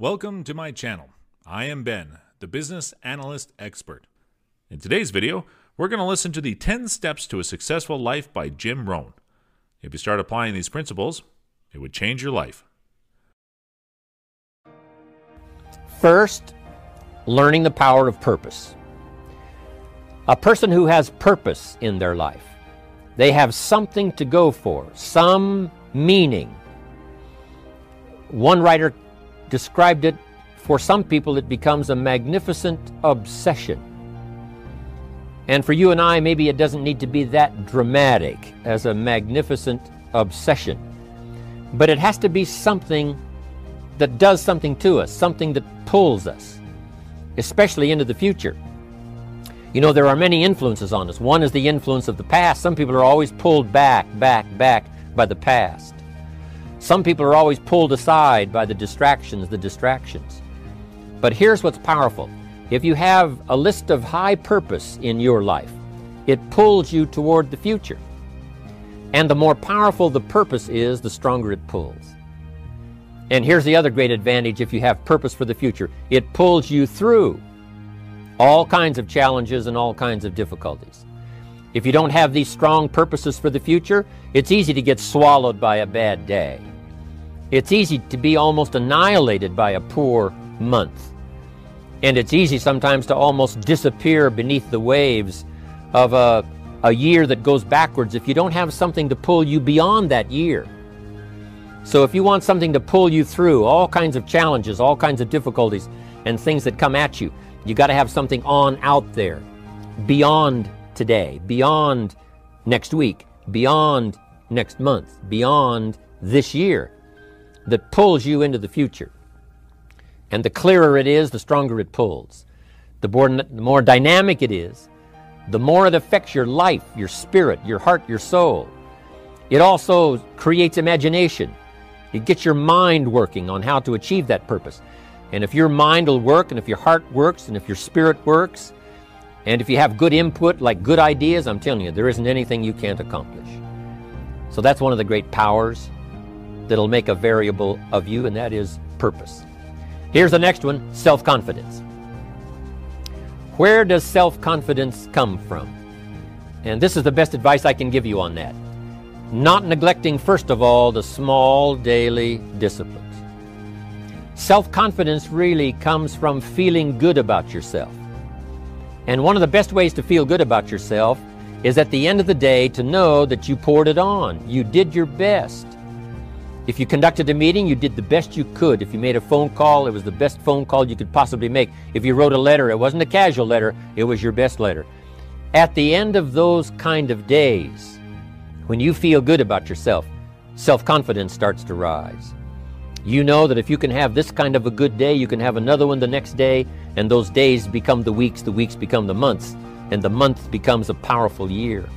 Welcome to my channel. I am Ben, the business analyst expert. In today's video, we're going to listen to the 10 steps to a successful life by Jim Rohn. If you start applying these principles, it would change your life. First, learning the power of purpose. A person who has purpose in their life, they have something to go for, some meaning. One writer described it, for some people, it becomes a magnificent obsession. And for you and I, maybe it doesn't need to be that dramatic as a magnificent obsession. But it has to be something that does something to us, something that pulls us, especially into the future. You know, there are many influences on us. One is the influence of the past. Some people are always pulled back, back, back by the past. Some people are always pulled aside by the distractions, the distractions. But here's what's powerful. If you have a list of high purpose in your life, it pulls you toward the future. And the more powerful the purpose is, the stronger it pulls. And here's the other great advantage if you have purpose for the future it pulls you through all kinds of challenges and all kinds of difficulties. If you don't have these strong purposes for the future, it's easy to get swallowed by a bad day. It's easy to be almost annihilated by a poor month. And it's easy sometimes to almost disappear beneath the waves of a, a year that goes backwards if you don't have something to pull you beyond that year. So if you want something to pull you through all kinds of challenges, all kinds of difficulties, and things that come at you, you got to have something on out there beyond today, beyond next week, beyond next month, beyond this year that pulls you into the future. And the clearer it is, the stronger it pulls. The more, the more dynamic it is, the more it affects your life, your spirit, your heart, your soul. It also creates imagination. It gets your mind working on how to achieve that purpose. And if your mind will work, and if your heart works, and if your spirit works, and if you have good input, like good ideas, I'm telling you, there isn't anything you can't accomplish. So that's one of the great powers that'll make a variable of you, and that is purpose. Here's the next one self confidence. Where does self confidence come from? And this is the best advice I can give you on that. Not neglecting, first of all, the small daily disciplines. Self confidence really comes from feeling good about yourself. And one of the best ways to feel good about yourself is at the end of the day to know that you poured it on. You did your best. If you conducted a meeting, you did the best you could. If you made a phone call, it was the best phone call you could possibly make. If you wrote a letter, it wasn't a casual letter, it was your best letter. At the end of those kind of days, when you feel good about yourself, self confidence starts to rise. You know that if you can have this kind of a good day, you can have another one the next day, and those days become the weeks, the weeks become the months, and the month becomes a powerful year.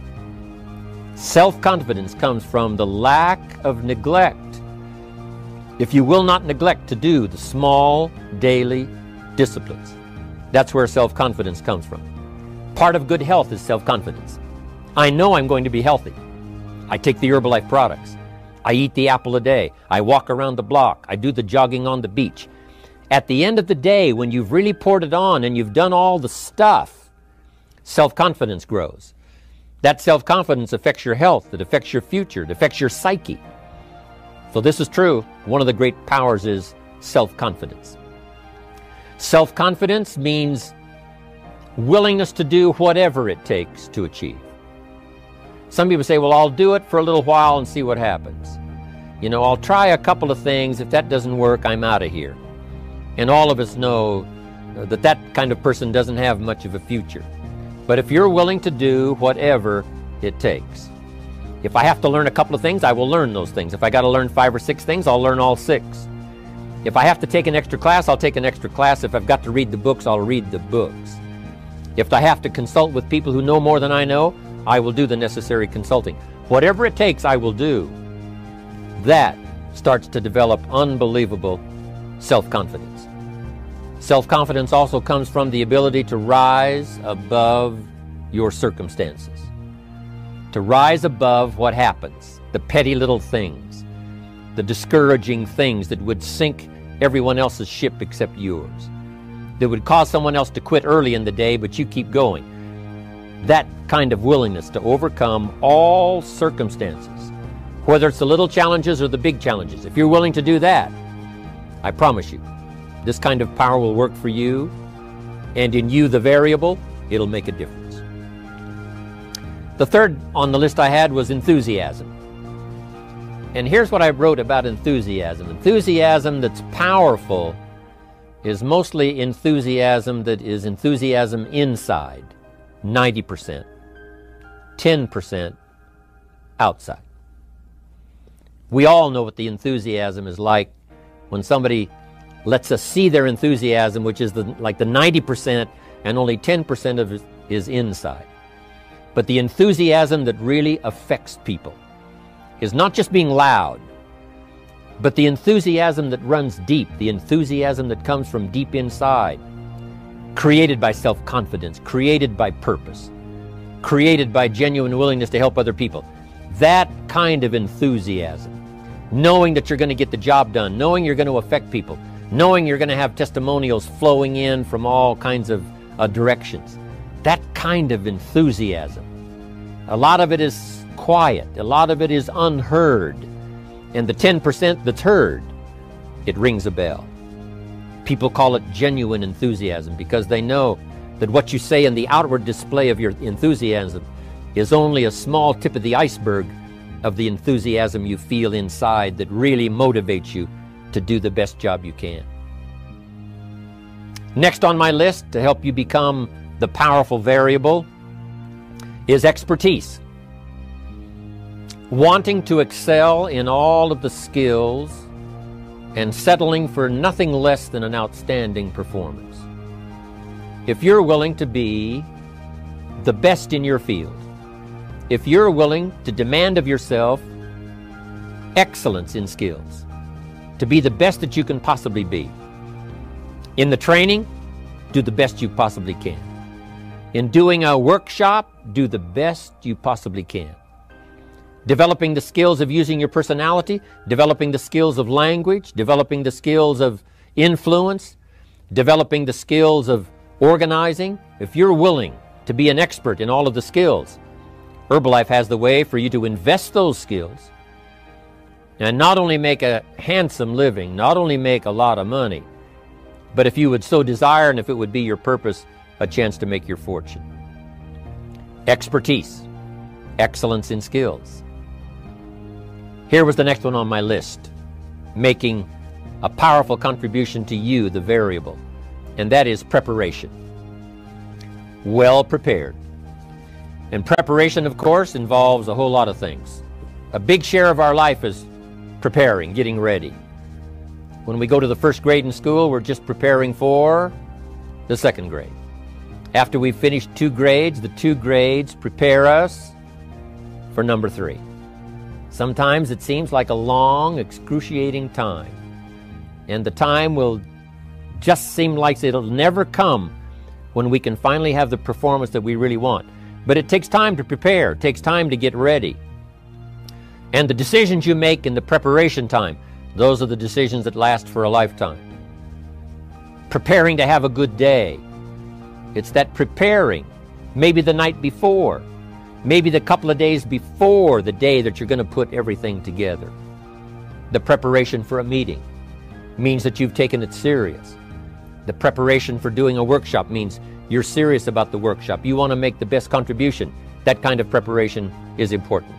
Self confidence comes from the lack of neglect if you will not neglect to do the small daily disciplines. That's where self confidence comes from. Part of good health is self confidence. I know I'm going to be healthy. I take the Herbalife products. I eat the apple a day. I walk around the block. I do the jogging on the beach. At the end of the day, when you've really poured it on and you've done all the stuff, self confidence grows. That self confidence affects your health, it affects your future, it affects your psyche. So, this is true. One of the great powers is self confidence. Self confidence means willingness to do whatever it takes to achieve. Some people say, well, I'll do it for a little while and see what happens. You know, I'll try a couple of things. If that doesn't work, I'm out of here. And all of us know that that kind of person doesn't have much of a future. But if you're willing to do whatever it takes, if I have to learn a couple of things, I will learn those things. If I got to learn five or six things, I'll learn all six. If I have to take an extra class, I'll take an extra class. If I've got to read the books, I'll read the books. If I have to consult with people who know more than I know, I will do the necessary consulting. Whatever it takes, I will do. That starts to develop unbelievable self confidence. Self confidence also comes from the ability to rise above your circumstances to rise above what happens, the petty little things, the discouraging things that would sink everyone else's ship except yours. That would cause someone else to quit early in the day, but you keep going. That kind of willingness to overcome all circumstances, whether it's the little challenges or the big challenges. If you're willing to do that, I promise you, this kind of power will work for you, and in you, the variable, it'll make a difference. The third on the list I had was enthusiasm. And here's what I wrote about enthusiasm enthusiasm that's powerful is mostly enthusiasm that is enthusiasm inside, 90%, 10% outside. We all know what the enthusiasm is like when somebody lets us see their enthusiasm, which is the, like the 90%, and only 10% of it is inside. But the enthusiasm that really affects people is not just being loud, but the enthusiasm that runs deep, the enthusiasm that comes from deep inside, created by self confidence, created by purpose, created by genuine willingness to help other people. That kind of enthusiasm, knowing that you're going to get the job done, knowing you're going to affect people, knowing you're going to have testimonials flowing in from all kinds of uh, directions. Kind of enthusiasm. A lot of it is quiet. A lot of it is unheard. And the 10% that's heard, it rings a bell. People call it genuine enthusiasm because they know that what you say in the outward display of your enthusiasm is only a small tip of the iceberg of the enthusiasm you feel inside that really motivates you to do the best job you can. Next on my list to help you become the powerful variable is expertise wanting to excel in all of the skills and settling for nothing less than an outstanding performance. If you're willing to be the best in your field, if you're willing to demand of yourself excellence in skills, to be the best that you can possibly be, in the training, do the best you possibly can. In doing a workshop, do the best you possibly can developing the skills of using your personality, developing the skills of language, developing the skills of influence, developing the skills of organizing. If you're willing to be an expert in all of the skills, Herbalife has the way for you to invest those skills and not only make a handsome living, not only make a lot of money, but if you would so desire and if it would be your purpose, a chance to make your fortune. Expertise, excellence in skills. Here was the next one on my list making a powerful contribution to you, the variable, and that is preparation. Well prepared. And preparation, of course, involves a whole lot of things. A big share of our life is preparing, getting ready. When we go to the first grade in school, we're just preparing for the second grade. After we've finished two grades, the two grades prepare us for number three. Sometimes it seems like a long, excruciating time. And the time will just seem like it'll never come when we can finally have the performance that we really want. But it takes time to prepare, it takes time to get ready. And the decisions you make in the preparation time, those are the decisions that last for a lifetime. Preparing to have a good day. It's that preparing, maybe the night before, maybe the couple of days before the day that you're going to put everything together. The preparation for a meeting means that you've taken it serious. The preparation for doing a workshop means you're serious about the workshop. You want to make the best contribution. That kind of preparation is important.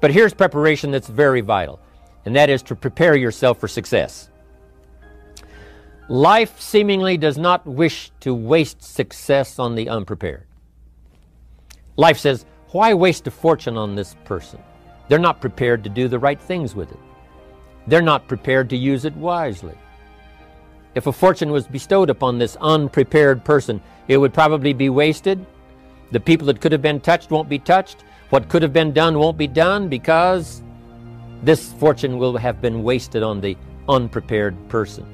But here's preparation that's very vital, and that is to prepare yourself for success. Life seemingly does not wish to waste success on the unprepared. Life says, why waste a fortune on this person? They're not prepared to do the right things with it. They're not prepared to use it wisely. If a fortune was bestowed upon this unprepared person, it would probably be wasted. The people that could have been touched won't be touched. What could have been done won't be done because this fortune will have been wasted on the unprepared person.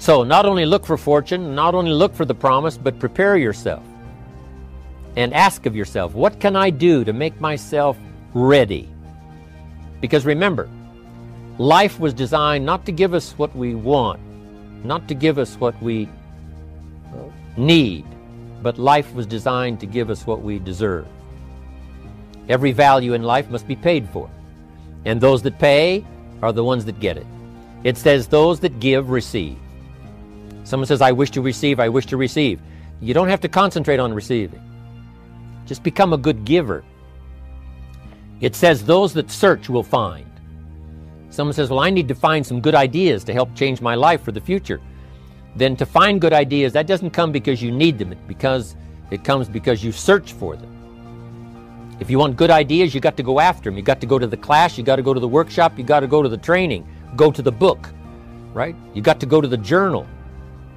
So, not only look for fortune, not only look for the promise, but prepare yourself and ask of yourself, what can I do to make myself ready? Because remember, Life was designed not to give us what we want, not to give us what we need, but life was designed to give us what we deserve. Every value in life must be paid for, and those that pay are the ones that get it. It says, Those that give receive. Someone says, I wish to receive, I wish to receive. You don't have to concentrate on receiving. Just become a good giver. It says, Those that search will find. Someone says, Well, I need to find some good ideas to help change my life for the future. Then to find good ideas, that doesn't come because you need them, because it comes because you search for them. If you want good ideas, you got to go after them. You got to go to the class, you got to go to the workshop, you got to go to the training, go to the book, right? You got to go to the journal,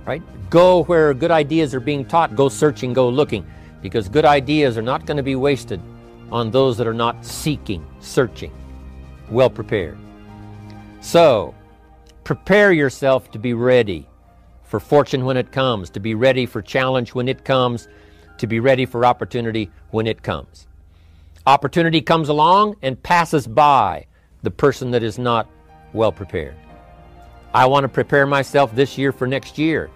right? Go where good ideas are being taught, go searching, go looking, because good ideas are not going to be wasted on those that are not seeking, searching, well prepared. So, prepare yourself to be ready for fortune when it comes, to be ready for challenge when it comes, to be ready for opportunity when it comes. Opportunity comes along and passes by the person that is not well prepared. I want to prepare myself this year for next year.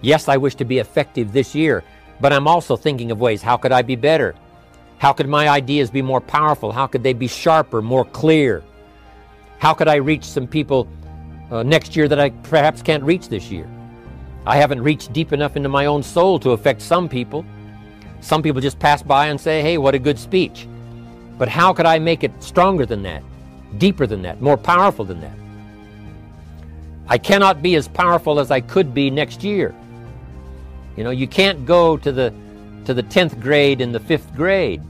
Yes, I wish to be effective this year, but I'm also thinking of ways how could I be better? How could my ideas be more powerful? How could they be sharper, more clear? How could I reach some people uh, next year that I perhaps can't reach this year? I haven't reached deep enough into my own soul to affect some people. Some people just pass by and say, hey, what a good speech. But how could I make it stronger than that, deeper than that, more powerful than that? I cannot be as powerful as I could be next year. You know, you can't go to the to the 10th grade in the 5th grade.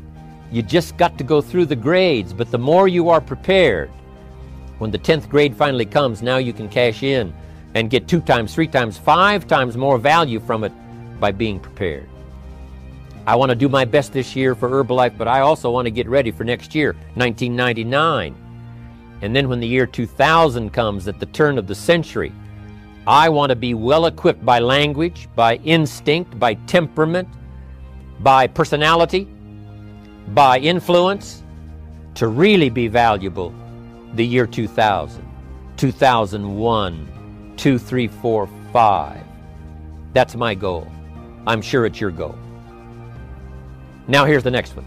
You just got to go through the grades, but the more you are prepared, when the 10th grade finally comes, now you can cash in and get two times, three times, five times more value from it by being prepared. I want to do my best this year for Herbalife, but I also want to get ready for next year, 1999. And then when the year 2000 comes at the turn of the century, I want to be well equipped by language, by instinct, by temperament, by personality, by influence to really be valuable the year 2000, 2001, 2, 3, 4, 5. That's my goal. I'm sure it's your goal. Now, here's the next one.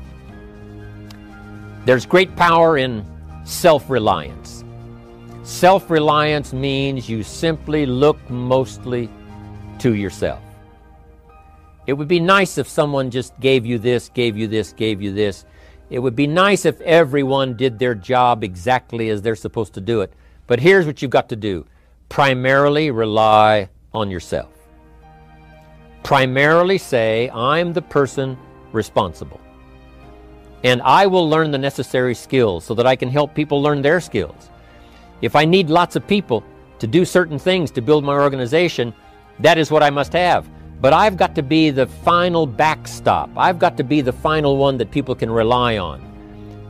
There's great power in self reliance. Self reliance means you simply look mostly to yourself. It would be nice if someone just gave you this, gave you this, gave you this. It would be nice if everyone did their job exactly as they're supposed to do it. But here's what you've got to do primarily rely on yourself. Primarily say, I'm the person responsible. And I will learn the necessary skills so that I can help people learn their skills. If I need lots of people to do certain things to build my organization, that is what I must have. But I've got to be the final backstop. I've got to be the final one that people can rely on.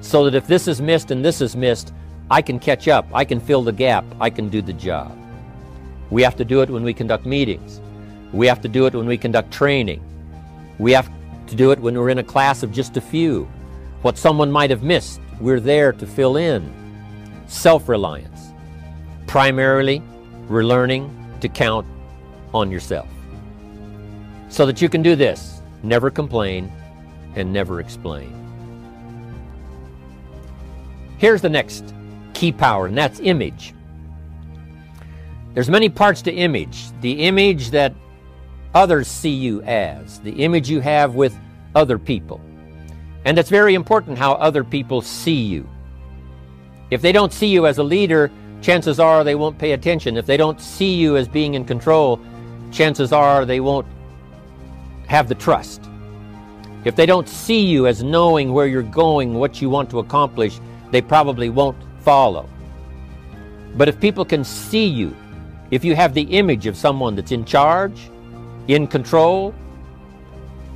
So that if this is missed and this is missed, I can catch up. I can fill the gap. I can do the job. We have to do it when we conduct meetings. We have to do it when we conduct training. We have to do it when we're in a class of just a few. What someone might have missed, we're there to fill in. Self reliance. Primarily, we're learning to count on yourself. So that you can do this never complain and never explain. Here's the next key power, and that's image. There's many parts to image. The image that others see you as, the image you have with other people. And it's very important how other people see you. If they don't see you as a leader, chances are they won't pay attention. If they don't see you as being in control, chances are they won't have the trust. If they don't see you as knowing where you're going, what you want to accomplish, they probably won't follow. But if people can see you, if you have the image of someone that's in charge, in control,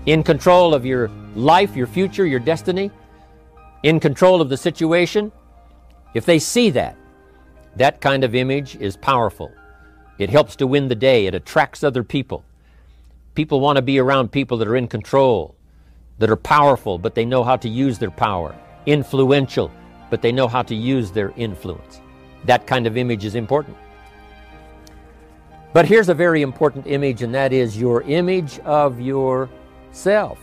in control of your life, your future, your destiny, in control of the situation, if they see that, that kind of image is powerful. It helps to win the day. It attracts other people. People want to be around people that are in control, that are powerful, but they know how to use their power, influential, but they know how to use their influence. That kind of image is important. But here's a very important image, and that is your image of yourself.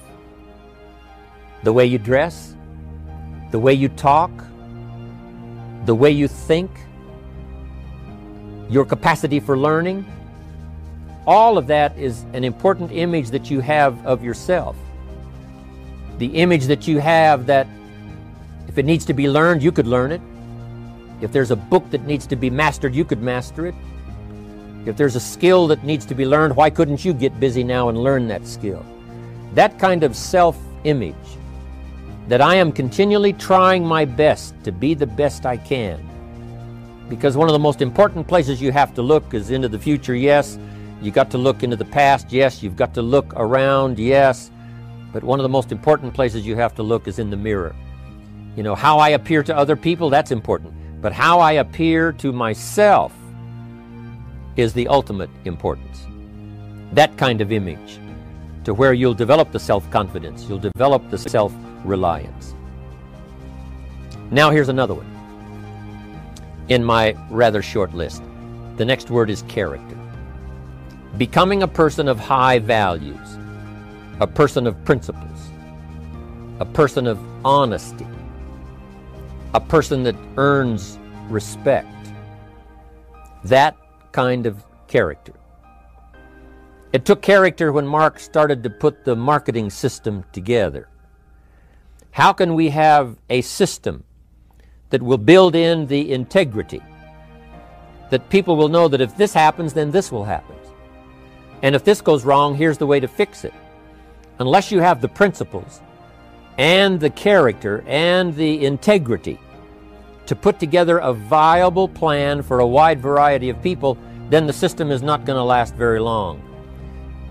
The way you dress, the way you talk, the way you think, your capacity for learning. All of that is an important image that you have of yourself. The image that you have that if it needs to be learned, you could learn it. If there's a book that needs to be mastered, you could master it. If there's a skill that needs to be learned, why couldn't you get busy now and learn that skill? That kind of self image, that I am continually trying my best to be the best I can. Because one of the most important places you have to look is into the future, yes. You got to look into the past, yes. You've got to look around, yes. But one of the most important places you have to look is in the mirror. You know, how I appear to other people, that's important. But how I appear to myself, is the ultimate importance. That kind of image, to where you'll develop the self confidence, you'll develop the self reliance. Now, here's another one in my rather short list. The next word is character. Becoming a person of high values, a person of principles, a person of honesty, a person that earns respect. That kind of character. It took character when Mark started to put the marketing system together. How can we have a system that will build in the integrity? That people will know that if this happens, then this will happen. And if this goes wrong, here's the way to fix it. Unless you have the principles and the character and the integrity to put together a viable plan for a wide variety of people, then the system is not going to last very long.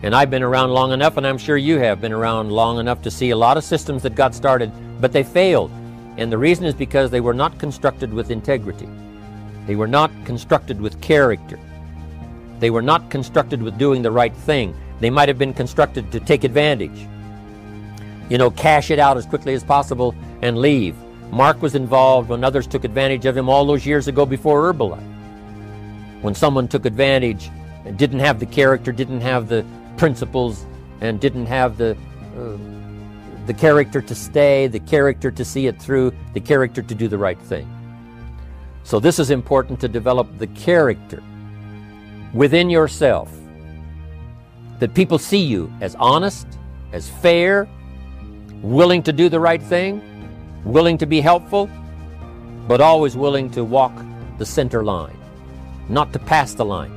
And I've been around long enough, and I'm sure you have been around long enough to see a lot of systems that got started, but they failed. And the reason is because they were not constructed with integrity. They were not constructed with character. They were not constructed with doing the right thing. They might have been constructed to take advantage. You know, cash it out as quickly as possible and leave. Mark was involved when others took advantage of him all those years ago before Herbalife. When someone took advantage didn't have the character, didn't have the principles, and didn't have the uh, the character to stay, the character to see it through, the character to do the right thing. So this is important to develop the character within yourself that people see you as honest, as fair, willing to do the right thing, willing to be helpful, but always willing to walk the center line, not to pass the line.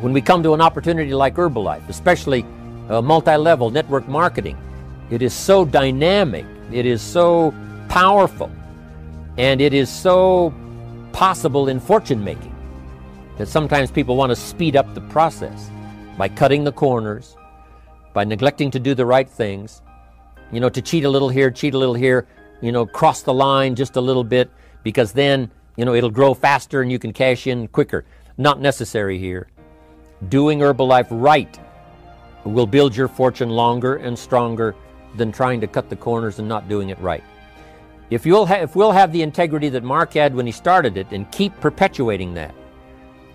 When we come to an opportunity like Herbalife, especially uh, multi-level network marketing, it is so dynamic, it is so powerful, and it is so possible in fortune making that sometimes people want to speed up the process by cutting the corners, by neglecting to do the right things, you know, to cheat a little here, cheat a little here, you know, cross the line just a little bit because then, you know, it'll grow faster and you can cash in quicker. Not necessary here. Doing Herbalife right will build your fortune longer and stronger than trying to cut the corners and not doing it right. If, you'll ha- if we'll have the integrity that Mark had when he started it and keep perpetuating that,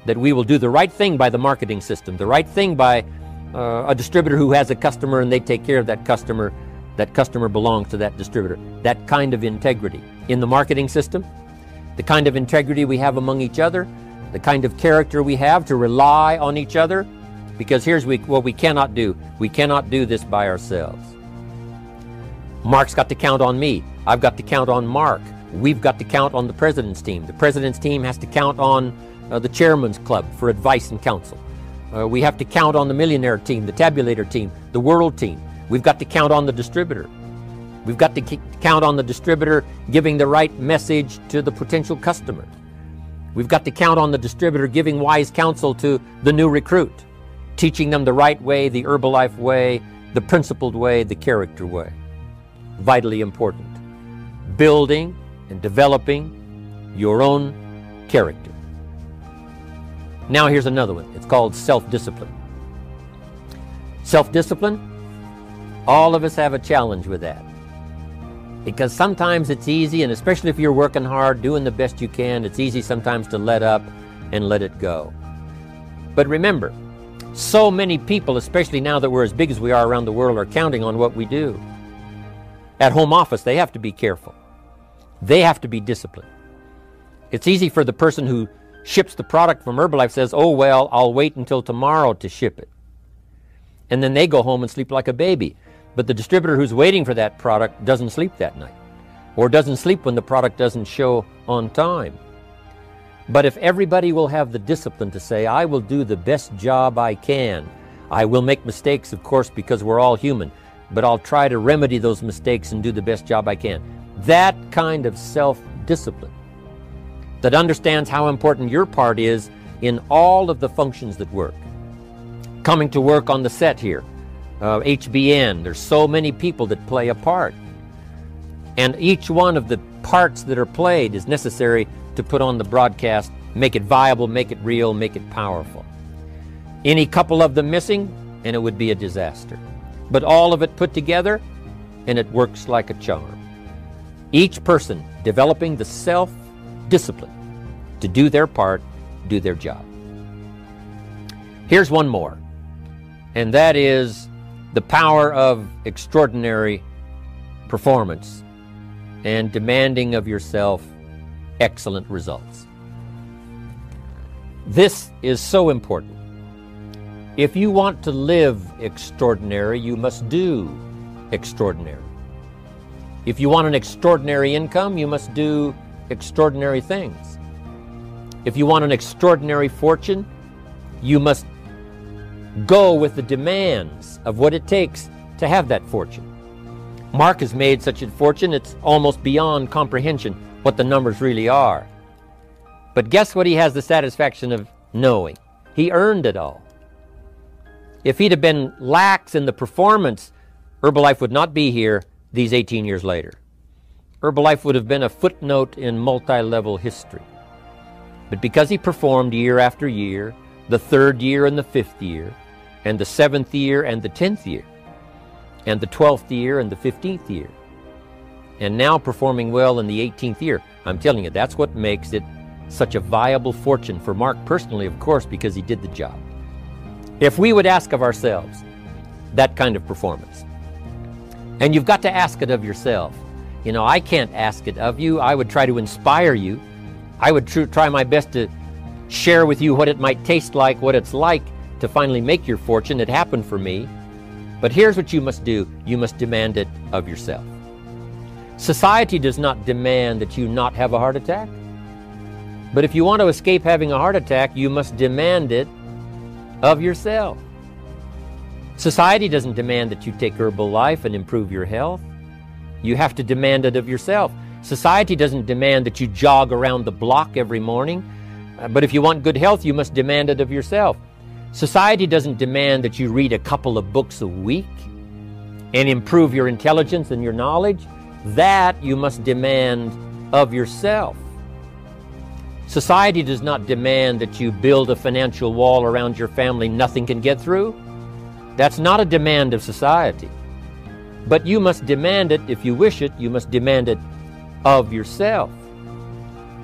that we will do the right thing by the marketing system, the right thing by uh, a distributor who has a customer and they take care of that customer that customer belongs to that distributor. That kind of integrity in the marketing system, the kind of integrity we have among each other, the kind of character we have to rely on each other. Because here's what we cannot do we cannot do this by ourselves. Mark's got to count on me. I've got to count on Mark. We've got to count on the president's team. The president's team has to count on uh, the chairman's club for advice and counsel. Uh, we have to count on the millionaire team, the tabulator team, the world team. We've got to count on the distributor. We've got to count on the distributor giving the right message to the potential customer. We've got to count on the distributor giving wise counsel to the new recruit, teaching them the right way, the Herbalife way, the principled way, the character way. Vitally important. Building and developing your own character. Now, here's another one. It's called self discipline. Self discipline all of us have a challenge with that. Because sometimes it's easy, and especially if you're working hard, doing the best you can, it's easy sometimes to let up and let it go. But remember, so many people, especially now that we're as big as we are around the world, are counting on what we do. At home office, they have to be careful. They have to be disciplined. It's easy for the person who ships the product from Herbalife says, "Oh well, I'll wait until tomorrow to ship it." And then they go home and sleep like a baby. But the distributor who's waiting for that product doesn't sleep that night or doesn't sleep when the product doesn't show on time. But if everybody will have the discipline to say, I will do the best job I can, I will make mistakes, of course, because we're all human, but I'll try to remedy those mistakes and do the best job I can. That kind of self discipline that understands how important your part is in all of the functions that work. Coming to work on the set here, uh, HBN, there's so many people that play a part. And each one of the parts that are played is necessary to put on the broadcast, make it viable, make it real, make it powerful. Any couple of them missing, and it would be a disaster. But all of it put together, and it works like a charm. Each person developing the self discipline to do their part, do their job. Here's one more, and that is the power of extraordinary performance and demanding of yourself excellent results. This is so important. If you want to live extraordinary, you must do extraordinary. If you want an extraordinary income, you must do extraordinary things. If you want an extraordinary fortune, you must go with the demands of what it takes to have that fortune. Mark has made such a fortune, it's almost beyond comprehension what the numbers really are. But guess what he has the satisfaction of knowing? He earned it all. If he'd have been lax in the performance, Herbalife would not be here these 18 years later. Herbalife would have been a footnote in multi level history. But because he performed year after year, the third year and the fifth year, and the seventh year and the tenth year, and the twelfth year and the fifteenth year, and now performing well in the 18th year. I'm telling you, that's what makes it such a viable fortune for Mark personally, of course, because he did the job. If we would ask of ourselves that kind of performance, and you've got to ask it of yourself. You know, I can't ask it of you. I would try to inspire you. I would tr- try my best to share with you what it might taste like, what it's like to finally make your fortune. It happened for me. But here's what you must do you must demand it of yourself. Society does not demand that you not have a heart attack. But if you want to escape having a heart attack, you must demand it of yourself. Society doesn't demand that you take Herbalife and improve your health. You have to demand it of yourself. Society doesn't demand that you jog around the block every morning. But if you want good health, you must demand it of yourself. Society doesn't demand that you read a couple of books a week and improve your intelligence and your knowledge. That you must demand of yourself. Society does not demand that you build a financial wall around your family nothing can get through. That's not a demand of society. But you must demand it, if you wish it, you must demand it of yourself.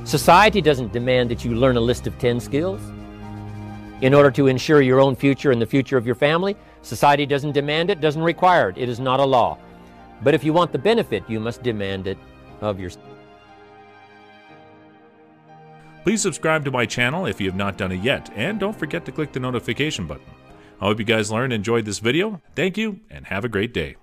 Society doesn't demand that you learn a list of 10 skills in order to ensure your own future and the future of your family. Society doesn't demand it, doesn't require it. It is not a law. But if you want the benefit, you must demand it of yourself. Please subscribe to my channel if you have not done it yet, and don't forget to click the notification button. I hope you guys learned and enjoyed this video. Thank you, and have a great day.